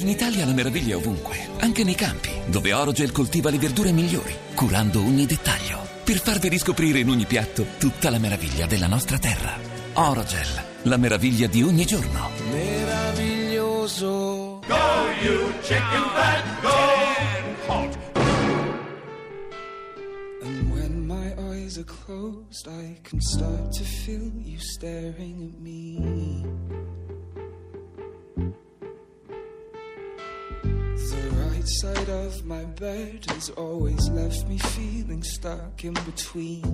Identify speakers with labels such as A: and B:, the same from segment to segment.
A: In Italia la meraviglia è ovunque, anche nei campi, dove Orogel coltiva le verdure migliori, curando ogni dettaglio, per farvi riscoprire in ogni piatto tutta la meraviglia della nostra terra. Orogel, la meraviglia di ogni giorno.
B: meraviglioso.
C: Go, you chicken fat, go!
B: And when my eyes are closed, I can start to feel you staring at me. Side of my bed has always left me feeling stuck in between.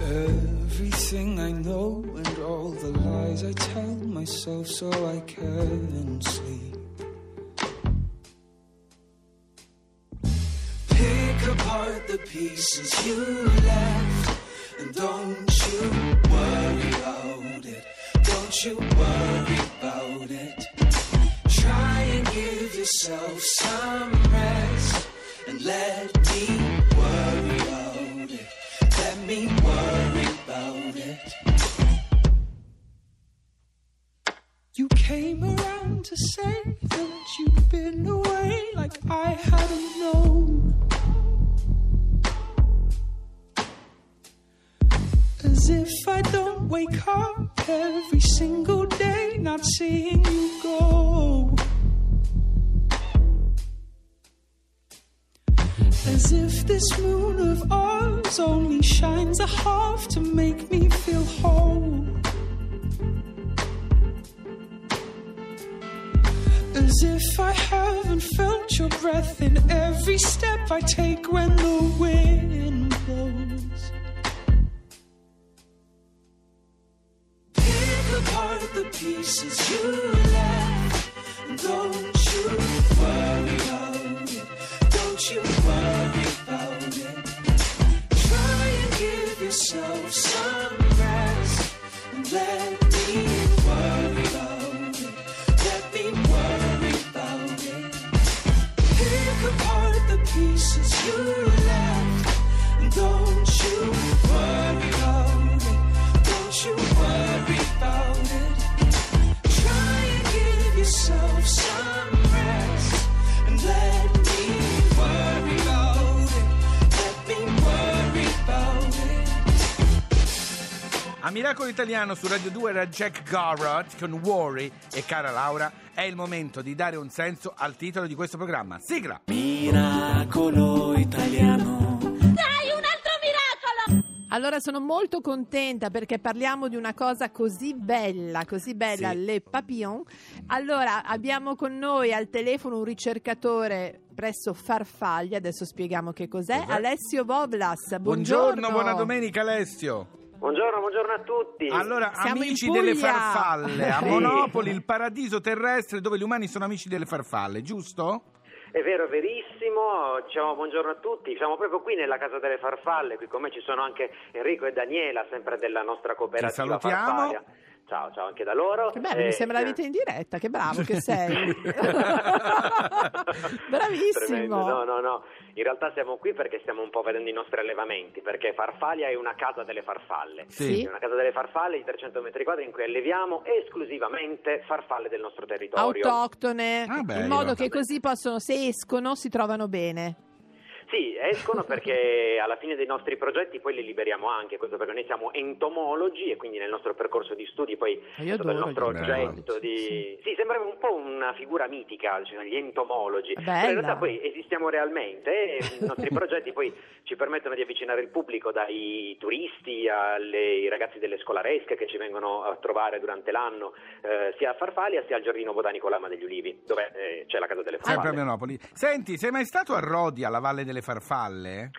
B: Everything I know and all the lies I tell myself so I can sleep. Pick apart the pieces you left and don't you worry about it. Don't you worry about it. Try and give yourself some rest and let me worry about it. Let me worry about it. You came around to say that you'd been away like I hadn't known. As if I don't wake up every single day not seeing you go. As if this moon of ours only shines a half to make me feel whole. As if I haven't felt your breath in every step I take when the wind blows. The pieces you left. Don't you worry
D: A Miracolo Italiano su Radio 2 era Jack Garrett con Worry e cara Laura, è il momento di dare un senso al titolo di questo programma. Sigla!
B: Miracolo italiano.
E: Dai, un altro miracolo!
F: Allora sono molto contenta perché parliamo di una cosa così bella, così bella,
D: Sì.
F: le papillon. Allora abbiamo con noi al telefono un ricercatore presso Farfaglia, adesso spieghiamo che cos'è,
D: Cos'è?
F: Alessio Boblas.
D: Buongiorno,
F: Buongiorno,
D: buona domenica Alessio.
G: Buongiorno, buongiorno a tutti.
D: Allora,
F: Siamo
D: amici delle farfalle, a. Monopoli, il paradiso terrestre dove gli umani sono amici delle farfalle, giusto?
G: È vero, è verissimo. Diciamo buongiorno a tutti. Siamo proprio qui nella Casa delle Farfalle. Qui con me ci sono anche Enrico e Daniela, sempre della nostra cooperativa
D: salutiamo.
G: Farfalia. Ciao, ciao anche da loro.
F: Che bello, mi
G: Eh,
F: sembra la vita in diretta, che bravo che sei. Bravissimo.
G: Tremendo. No, no, no. In realtà siamo qui perché stiamo un po' vedendo i nostri allevamenti, perché Farfalia è una casa delle farfalle.
F: Sì.
G: È una casa delle farfalle di 300 metri quadri in cui alleviamo esclusivamente farfalle del nostro territorio.
F: Autoctone,
D: Ah,
F: in modo che così possono, se escono, si trovano bene.
G: Sì, escono perché alla fine dei nostri progetti poi li liberiamo anche, questo perché noi siamo entomologi e quindi nel nostro percorso di studi poi
F: Ah,
G: è stato il nostro oggetto di... Sì, sembra un po' una figura mitica, cioè, gli entomologi,
F: Bella.
G: però in realtà poi esistiamo realmente e i nostri progetti poi ci permettono di avvicinare il pubblico dai turisti ai ragazzi delle scolaresche che ci vengono a trovare durante l'anno eh, sia a Farfalia sia al Giardino Botanico Lama degli Ulivi, dove eh, c'è la casa delle farfalle.
D: Sempre a Monopoli. Senti, sei mai stato a Rodi, alla Valle delle Farfalle?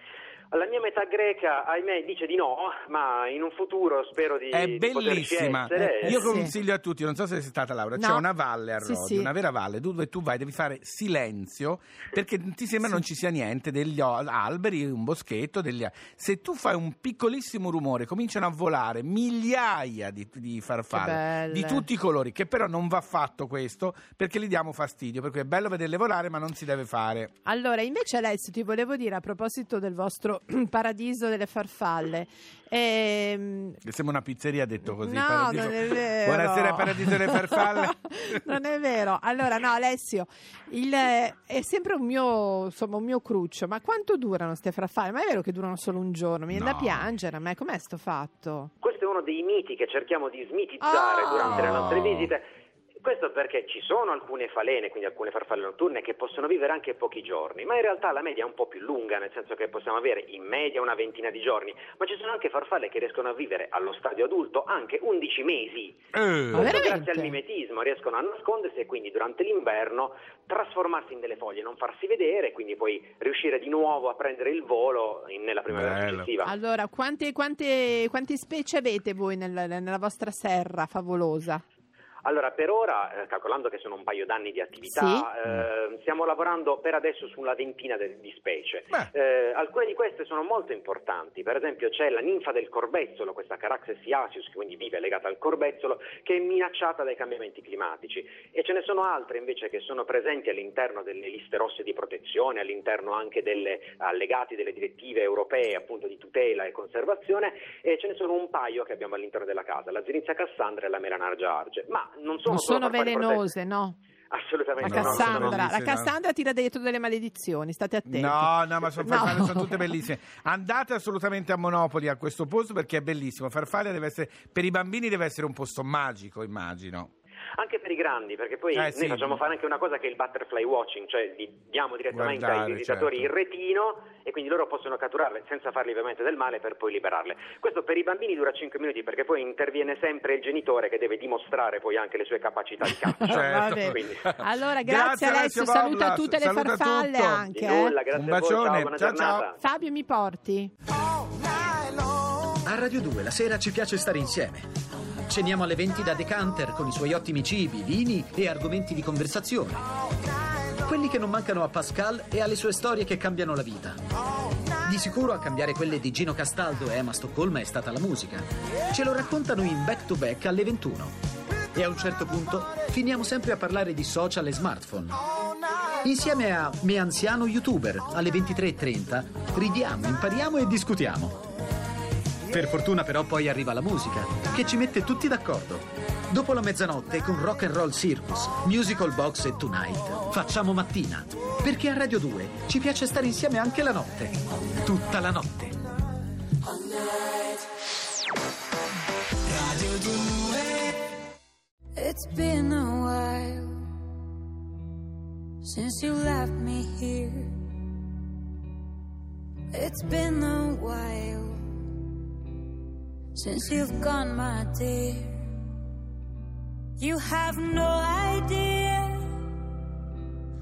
G: La mia metà greca, ahimè, dice di no, ma in un futuro spero di,
D: È bellissima.
F: Eh,
D: Io
F: sì.
D: consiglio a tutti, non so se sei stata Laura, c'è
F: No.
D: una valle a
F: Sì,
D: Rodi,
F: sì.
D: una vera valle, dove tu vai, devi fare silenzio perché ti sembra non ci sia niente, degli alberi, un boschetto, degli se tu fai un piccolissimo rumore cominciano a volare migliaia di, di farfalle di tutti i colori, che però non va fatto questo perché gli diamo fastidio, perché è bello vederle volare ma non si deve fare.
F: Allora, invece Alessio ti volevo dire a proposito del vostro paradiso delle farfalle. Ehm,
D: Sembra una pizzeria detto così.
F: No,
D: paradiso.
F: non è vero.
D: Buonasera, paradiso delle farfalle.
F: non è vero. Allora, no, Alessio, il- è sempre un mio, insomma, un mio cruccio. Ma quanto durano queste farfalle? Ma è vero che durano solo un giorno? Mi viene da
D: No.
F: piangere a me. Com'è sto fatto?
G: Questo è uno dei miti che cerchiamo di smitizzare
F: Ah!
G: durante le nostre
D: No.
G: visite. Questo perché ci sono alcune falene, quindi alcune farfalle notturne, che possono vivere anche pochi giorni, ma in realtà la media è un po' più lunga, nel senso che possiamo avere in media una ventina di giorni, ma ci sono anche farfalle che riescono a vivere allo stadio adulto anche 11 mesi.
D: Eh.
G: Grazie al mimetismo riescono a nascondersi e quindi durante l'inverno trasformarsi in delle foglie, non farsi vedere, quindi poi riuscire di nuovo a prendere il volo in- nella primavera
D: Bello.
G: successiva.
F: Allora, quante, quante, quante specie avete voi nel- nella vostra serra favolosa?
G: Allora, per ora, eh, calcolando che sono un paio d'anni di attività, eh, stiamo lavorando per adesso su una ventina de- di specie. Eh, alcune di queste sono molto importanti, per esempio c'è la ninfa del corbezzolo, questa Caraxes iasius, che quindi vive legata al corbezzolo, che è minacciata dai cambiamenti climatici. E ce ne sono altre invece che sono presenti all'interno delle liste rosse di protezione, all'interno anche delle allegati delle direttive europee appunto di tutela e conservazione, e ce ne sono un paio che abbiamo all'interno della casa, la Zirinzia cassandra e la Melanargia arge. Ma non sono,
F: Non sono velenose, no?
G: Assolutamente
F: La
D: No, no,
G: no.
F: Cassandra, la
D: no?
F: Cassandra tira dietro delle maledizioni, state attenti.
D: No, no, ma sono
F: No.
D: farfalle, sono tutte bellissime. Andate assolutamente a Monopoli a questo posto perché è bellissimo. Farfalle deve essere, per i bambini deve essere un posto magico, immagino.
G: Anche per i grandi, perché poi
D: Eh,
G: noi
D: sì.
G: facciamo fare anche una cosa che è il butterfly watching, cioè diamo direttamente
D: Guardare,
G: ai visitatori
D: certo.
G: il retino e quindi loro possono catturarle senza fargli ovviamente del male per poi liberarle. Questo per i bambini dura 5 minuti perché poi interviene sempre il genitore che deve dimostrare poi anche le sue capacità di caccia.
D: Certo.
F: Allora, grazie,
D: Grazie,
F: Alessio,
D: Alessio
F: saluta tutte le
D: saluta
F: farfalle
D: tutto.
F: anche. Eh.
G: nulla, grazie
D: Un
G: a voi,
D: bacione,
G: ciao, buona
D: ciao, ciao.
G: giornata.
F: Fabio, mi porti?
H: A Radio 2 la sera ci piace stare insieme. Ceniamo alle 20 da Decanter con i suoi ottimi cibi, vini e argomenti di conversazione. Quelli che non mancano a Pascal e alle sue storie che cambiano la vita. Di sicuro a cambiare quelle di Gino Castaldo e Emma Stoccolma è stata la musica. Ce lo raccontano in back to back alle 21. E a un certo punto finiamo sempre a parlare di social e smartphone. Insieme a Me Anziano Youtuber alle 23.30 ridiamo, impariamo e discutiamo. Per fortuna però poi arriva la musica, che ci mette tutti d'accordo. Dopo la mezzanotte con Rock and Roll Circus, Musical Box e Tonight, facciamo mattina. Perché a Radio 2 ci piace stare insieme anche la notte. Tutta la notte.
I: It's been a while since you left me here. It's been a while since you've gone, my dear. You have no idea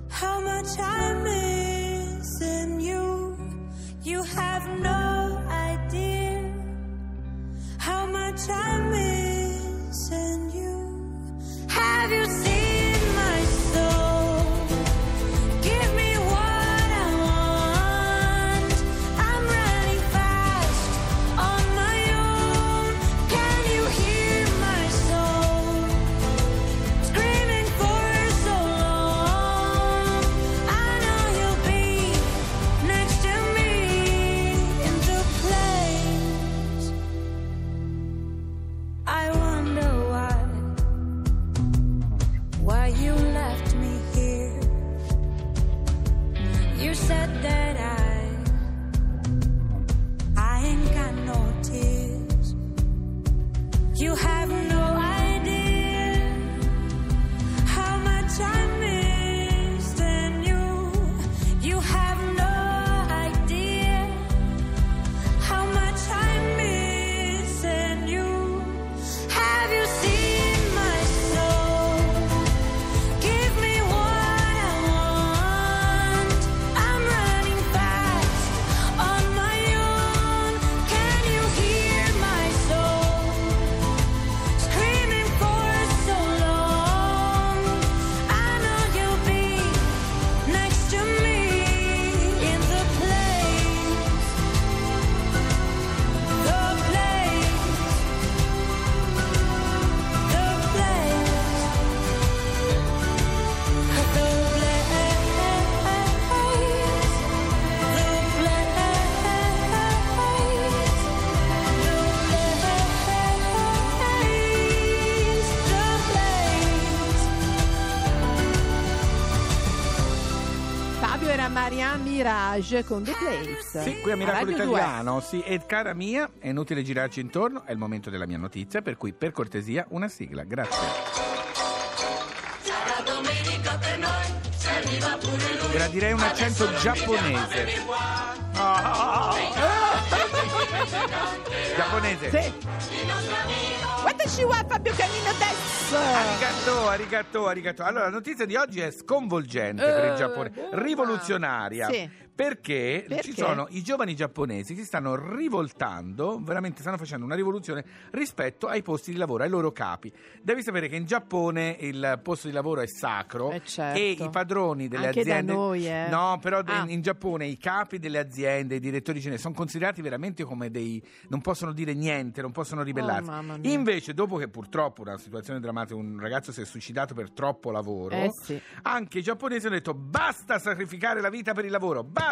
I: how much I miss. You said that.
F: Marianne Mirage con The Place.
D: Sì, qui a Miracolo
F: Radio 2.
D: Italiano, sì, e cara mia, è inutile girarci intorno, è il momento della mia notizia, per cui per cortesia una sigla, grazie. Gradirei un accento giapponese. Ah. Giapponese.
F: Sì. Watashi wa Fabio Canino adesso.
D: Arigato, arigato, arigato. Allora, la notizia di oggi è sconvolgente per il
F: Eh,
D: Giappone, rivoluzionaria.
F: Sì.
D: Perché,
F: Perché?
D: ci sono i giovani giapponesi che si stanno rivoltando, veramente stanno facendo una rivoluzione rispetto ai posti di lavoro, ai loro capi. Devi sapere che in Giappone il posto di lavoro è sacro
F: Eh, certo.
D: e i padroni delle
F: Anche da
D: aziende
F: noi, eh.
D: No, però
F: Ah.
D: in, in Giappone i capi delle aziende, i direttori generali sono considerati veramente come dei non possono dire niente, non possono ribellarsi.
F: Oh.
D: Invece, dopo che purtroppo una situazione drammatica, un ragazzo si è suicidato per troppo lavoro,
F: Eh, sì.
D: anche i giapponesi hanno detto basta sacrificare la vita per il lavoro, basta!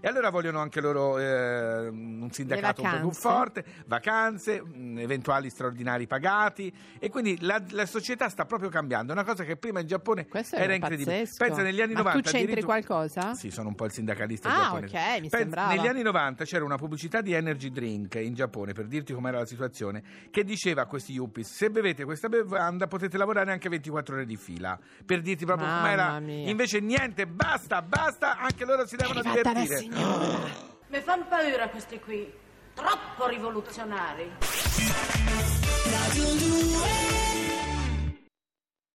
D: E allora vogliono anche loro eh, un sindacato un po' più forte, vacanze, mh, eventuali straordinari pagati e quindi la, la società sta proprio cambiando, una cosa che prima in Giappone
F: Questo
D: era incredibile.
F: pazzesco.
D: Pensa negli anni
F: Ma
D: 90
F: tu c'entri
D: addirittura-
F: qualcosa?
D: Sì, sono un po' il sindacalista
F: Ah,
D: giapponese.
F: ok, mi
D: Pensa-
F: sembrava.
D: Negli anni 90 c'era una pubblicità di energy drink in Giappone, per dirti com'era la situazione, che diceva a questi yuppies, se bevete questa bevanda potete lavorare anche 24 ore di fila, per dirti proprio
F: Mamma
D: com'era.
F: mia.
D: Invece niente, basta, basta, anche loro si devono
F: arrivata la signora.
E: Mi fanno paura questi qui, troppo rivoluzionari.
I: Radio 2